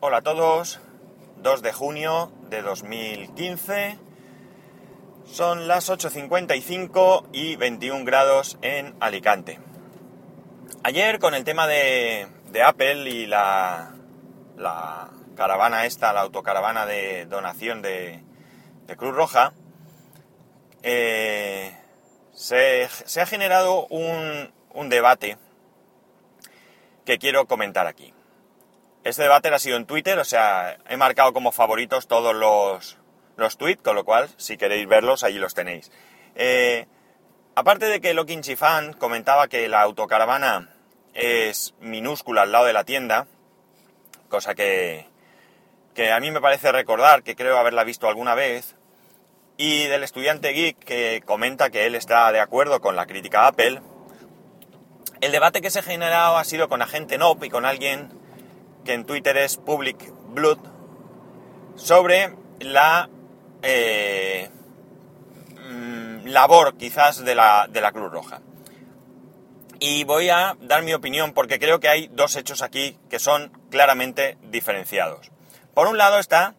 Hola a todos, 2 de junio de 2015, son las 8.55 y 21 grados en Alicante. Ayer con el tema de, Apple y la, caravana esta, la autocaravana de donación de, Cruz Roja, eh, se, ha generado un debate que quiero comentar aquí. Este debate ha sido en Twitter, o sea, he marcado como favoritos todos los, los tweets, con lo cual, si queréis verlos, allí los tenéis. Eh, aparte de que Lokin Chifan comentaba que la autocaravana es minúscula al lado de la tienda, cosa que, que a mí me parece recordar, que creo haberla visto alguna vez, y del estudiante geek que comenta que él está de acuerdo con la crítica Apple, el debate que se ha generado ha sido con Agente Nop y con alguien que en Twitter es Public Blood, sobre la eh, mm, labor quizás de la, de la Cruz Roja. Y voy a dar mi opinión porque creo que hay dos hechos aquí que son claramente diferenciados. Por un lado está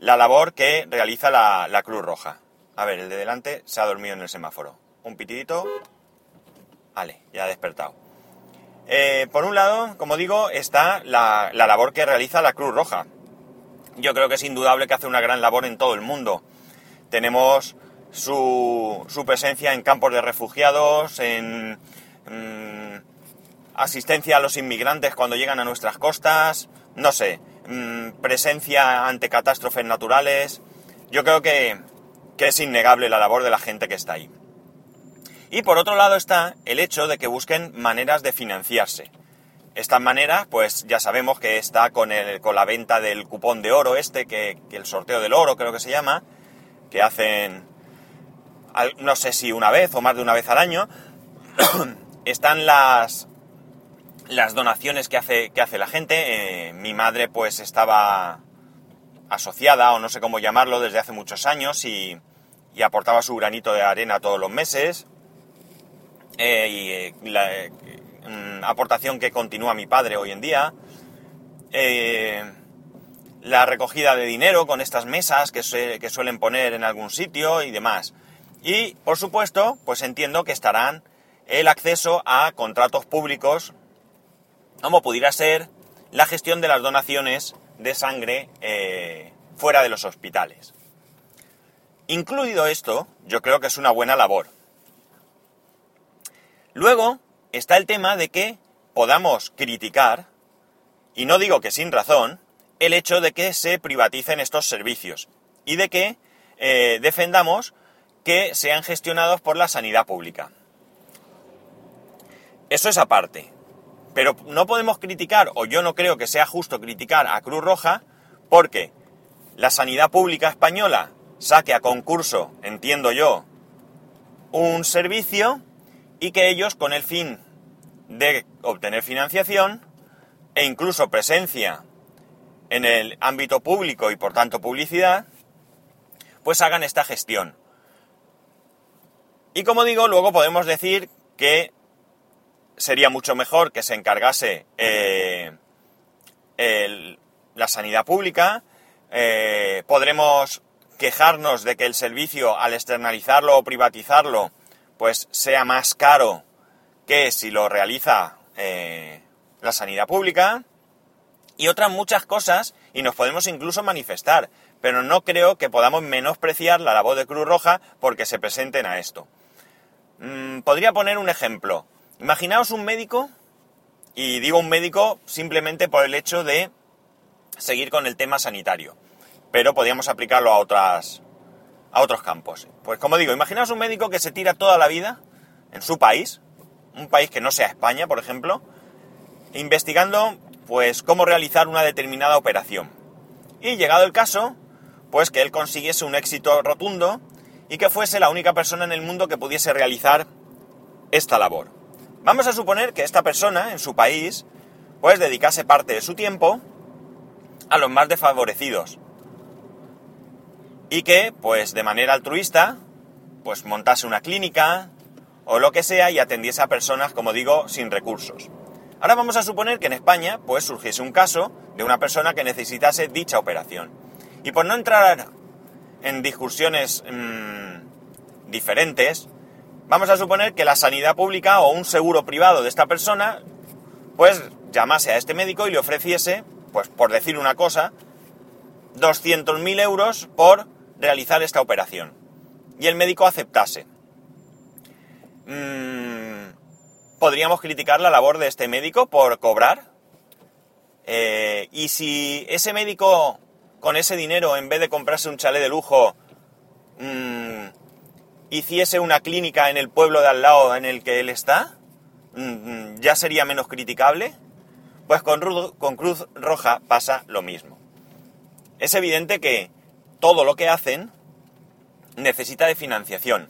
la labor que realiza la, la Cruz Roja. A ver, el de delante se ha dormido en el semáforo. Un pitidito. Vale, ya ha despertado. Eh, por un lado, como digo, está la, la, labor que realiza la Cruz Roja. Yo creo que es indudable que hace una gran labor en todo el mundo. Tenemos su, presencia en campos de refugiados, en mmm, asistencia a los inmigrantes cuando llegan a nuestras costas, no sé, mmm, presencia ante catástrofes naturales. Yo creo que, que es innegable la labor de la gente que está ahí. Y por otro lado está el hecho de que busquen maneras de financiarse. Esta manera, pues ya sabemos que está con, el, con la venta del cupón de oro este, que, el sorteo del oro creo que se llama, que hacen, no sé si una vez o más de una vez al año. Están las, las donaciones que hace, que hace la gente. Eh, mi madre pues estaba asociada, o no sé cómo llamarlo, desde hace muchos años y aportaba su granito de arena todos los meses eh, y eh, la eh, aportación que continúa mi padre hoy en día, la recogida de dinero con estas mesas que, que, suelen poner en algún sitio y demás. Y, por supuesto, pues entiendo que estarán el acceso a contratos públicos, como pudiera ser la gestión de las donaciones de sangre fuera de los hospitales. Incluido esto, yo creo que es una buena labor. Luego está el tema de que podamos criticar, y no digo que sin razón, el hecho de que se privaticen estos servicios y de que eh, defendamos que sean gestionados por la sanidad pública. Eso es aparte. Pero no podemos criticar, o yo no creo que sea justo criticar a Cruz Roja, porque la sanidad pública española saque a concurso, entiendo yo, un servicio y que ellos, con el fin de obtener financiación e incluso presencia en el ámbito público y por tanto publicidad, pues hagan esta gestión. Y como digo, luego podemos decir que sería mucho mejor que se encargase eh, la sanidad pública, eh, podremos quejarnos de que el servicio al externalizarlo o privatizarlo pues sea más caro que si lo realiza eh, la sanidad pública y otras muchas cosas y nos podemos incluso manifestar, pero no creo que podamos menospreciar la labor de Cruz Roja porque se presenten a esto. Mm, podría poner un ejemplo. Imaginaos un médico, y digo un médico simplemente por el hecho de seguir con el tema sanitario, pero podríamos aplicarlo a otras, a otros campos. Pues como digo, imaginaos un médico que se tira toda la vida en su país, un país que no sea España, por ejemplo, investigando pues cómo realizar una determinada operación. Y llegado el caso, pues que él consiguiese un éxito rotundo y que fuese la única persona en el mundo que pudiese realizar esta labor. Vamos a suponer que esta persona en su país pues dedicase parte de su tiempo a los más desfavorecidos, y que, pues de manera altruista, pues montase una clínica o lo que sea y atendiese a personas, como digo, sin recursos. Ahora vamos a suponer que en España pues surgiese un caso de una persona que necesitase dicha operación. Y por no entrar en discusiones mmm, diferentes, vamos a suponer que la sanidad pública o un seguro privado de esta persona pues llamase a este médico y le ofreciese, pues por decir una cosa, 200.000 euros por realizar esta operación. Y el médico aceptase. Mm, ¿Podríamos criticar la labor de este médico por cobrar? Eh, y si ese médico con ese dinero, en vez de comprarse un chalet de lujo, mmm, hiciese una clínica en el pueblo de al lado en el que él está, mmm, ¿ya sería menos criticable? Pues con, con Cruz Roja pasa lo mismo. Es evidente que todo lo que hacen necesita de financiación.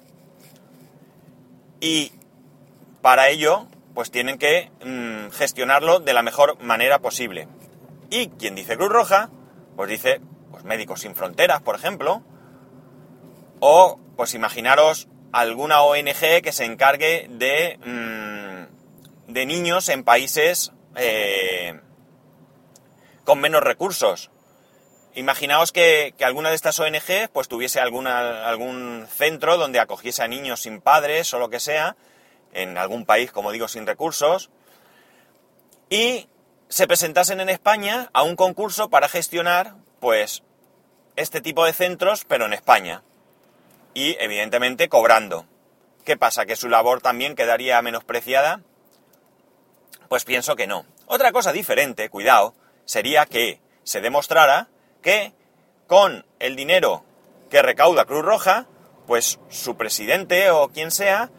Y para ello, pues tienen que mmm, gestionarlo de la mejor manera posible. Y quien dice Cruz Roja, pues dice, pues Médicos Sin Fronteras, por ejemplo, o pues imaginaros alguna ONG que se encargue de, mmm, de niños en países eh, con menos recursos. Imaginaos que, alguna de estas ONG pues tuviese alguna, algún centro donde acogiese a niños sin padres o lo que sea, en algún país, como digo, sin recursos, y se presentasen en España a un concurso para gestionar, pues, este tipo de centros, pero en España. Y, evidentemente, cobrando. ¿Qué pasa? ¿Que su labor también quedaría menospreciada? Pues pienso que no. Otra cosa diferente, cuidado, sería que se demostrara que con el dinero que recauda Cruz Roja, pues su presidente o quien sea,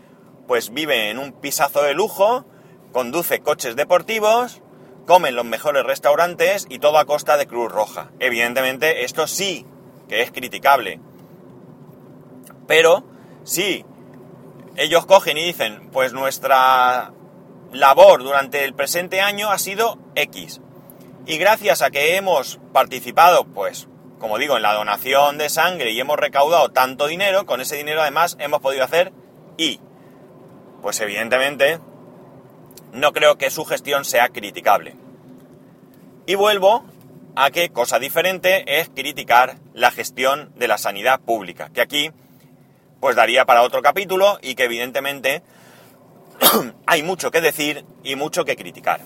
pues vive en un pisazo de lujo, conduce coches deportivos, come en los mejores restaurantes y todo a costa de Cruz Roja. Evidentemente esto sí que es criticable. Pero si ellos cogen y dicen, pues nuestra labor durante el presente año ha sido X. Y gracias a que hemos participado, pues, como digo, en la donación de sangre y hemos recaudado tanto dinero, con ese dinero además hemos podido hacer Y. Pues evidentemente no creo que su gestión sea criticable. Y vuelvo a que cosa diferente es criticar la gestión de la sanidad pública, que aquí pues daría para otro capítulo y que evidentemente hay mucho que decir y mucho que criticar.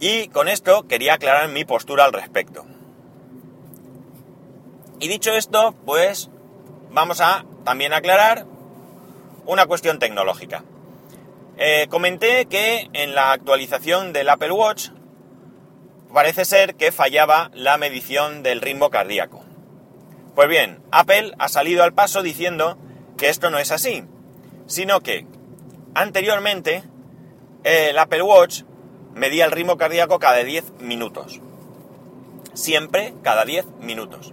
Y con esto quería aclarar mi postura al respecto. Y dicho esto, pues vamos a también aclarar una cuestión tecnológica. Eh, comenté que en la actualización del Apple Watch parece ser que fallaba la medición del ritmo cardíaco. Pues bien, Apple ha salido al paso diciendo que esto no es así, sino que anteriormente el Apple Watch medía el ritmo cardíaco cada 10 minutos. Siempre cada 10 minutos.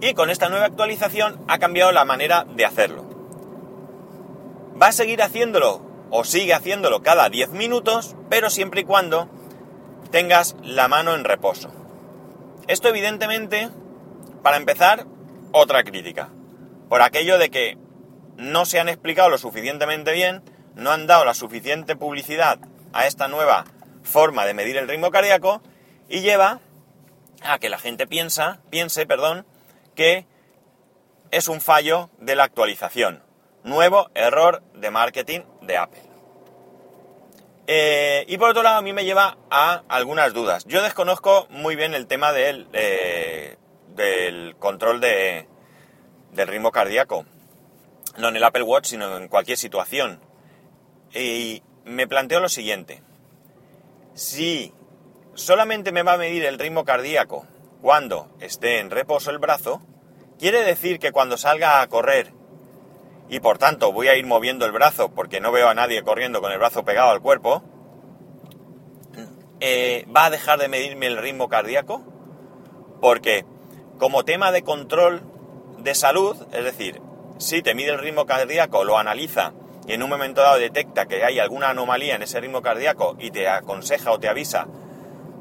Y con esta nueva actualización ha cambiado la manera de hacerlo. Va a seguir haciéndolo o sigue haciéndolo cada 10 minutos, pero siempre y cuando tengas la mano en reposo. Esto evidentemente, para empezar, otra crítica. Por aquello de que no se han explicado lo suficientemente bien, no han dado la suficiente publicidad a esta nueva forma de medir el ritmo cardíaco y lleva a que la gente piensa, piense, perdón, que es un fallo de la actualización. Nuevo error de marketing de Apple. Eh, y por otro lado, a mí me lleva a algunas dudas. Yo desconozco muy bien el tema del, eh, del control de, del ritmo cardíaco. No en el Apple Watch, sino en cualquier situación. Y me planteo lo siguiente. Si solamente me va a medir el ritmo cardíaco cuando esté en reposo el brazo, quiere decir que cuando salga a correr y por tanto voy a ir moviendo el brazo porque no veo a nadie corriendo con el brazo pegado al cuerpo, eh, ¿va a dejar de medirme el ritmo cardíaco? Porque como tema de control de salud, es decir, si te mide el ritmo cardíaco, lo analiza y en un momento dado detecta que hay alguna anomalía en ese ritmo cardíaco y te aconseja o te avisa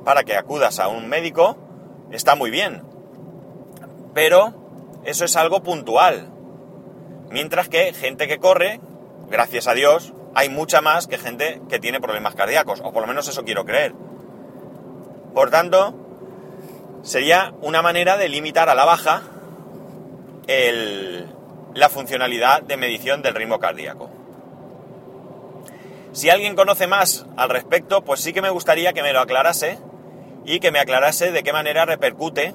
para que acudas a un médico, está muy bien. Pero eso es algo puntual. Mientras que gente que corre, gracias a Dios, hay mucha más que gente que tiene problemas cardíacos, o por lo menos eso quiero creer. Por tanto, sería una manera de limitar a la baja la funcionalidad de medición del ritmo cardíaco. Si alguien conoce más al respecto, pues sí que me gustaría que me lo aclarase y que me aclarase de qué manera repercute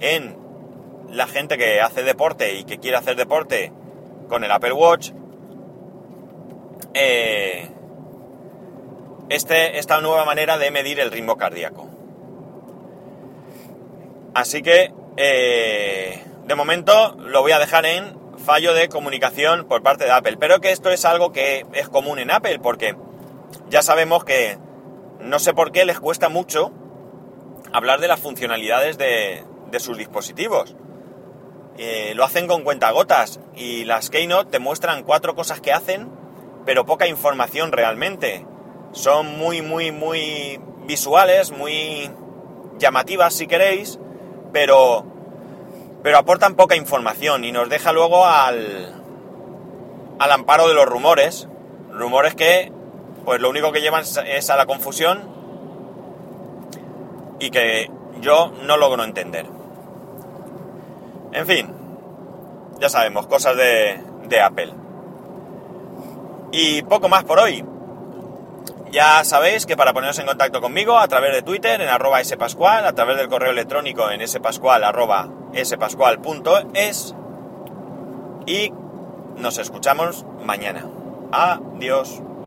en la gente que hace deporte y que quiere hacer deporte con el Apple Watch eh, este, esta nueva manera de medir el ritmo cardíaco. Así que, eh, de momento, lo voy a dejar en fallo de comunicación por parte de Apple. Pero que esto es algo que es común en Apple, porque ya sabemos que no sé por qué les cuesta mucho hablar de las funcionalidades de, sus dispositivos. Eh, lo hacen con cuentagotas y las Keynote te muestran cuatro cosas que hacen, pero poca información realmente. Son muy, muy, muy visuales, muy llamativas si queréis, pero, pero aportan poca información y nos deja luego al, al amparo de los rumores. Rumores que, pues lo único que llevan es a la confusión y que yo no logro entender. En fin, ya sabemos, cosas de, de Apple. Y poco más por hoy. Ya sabéis que para poneros en contacto conmigo a través de Twitter en arroba spascual, a través del correo electrónico en spascual arroba spascual.es y nos escuchamos mañana. Adiós.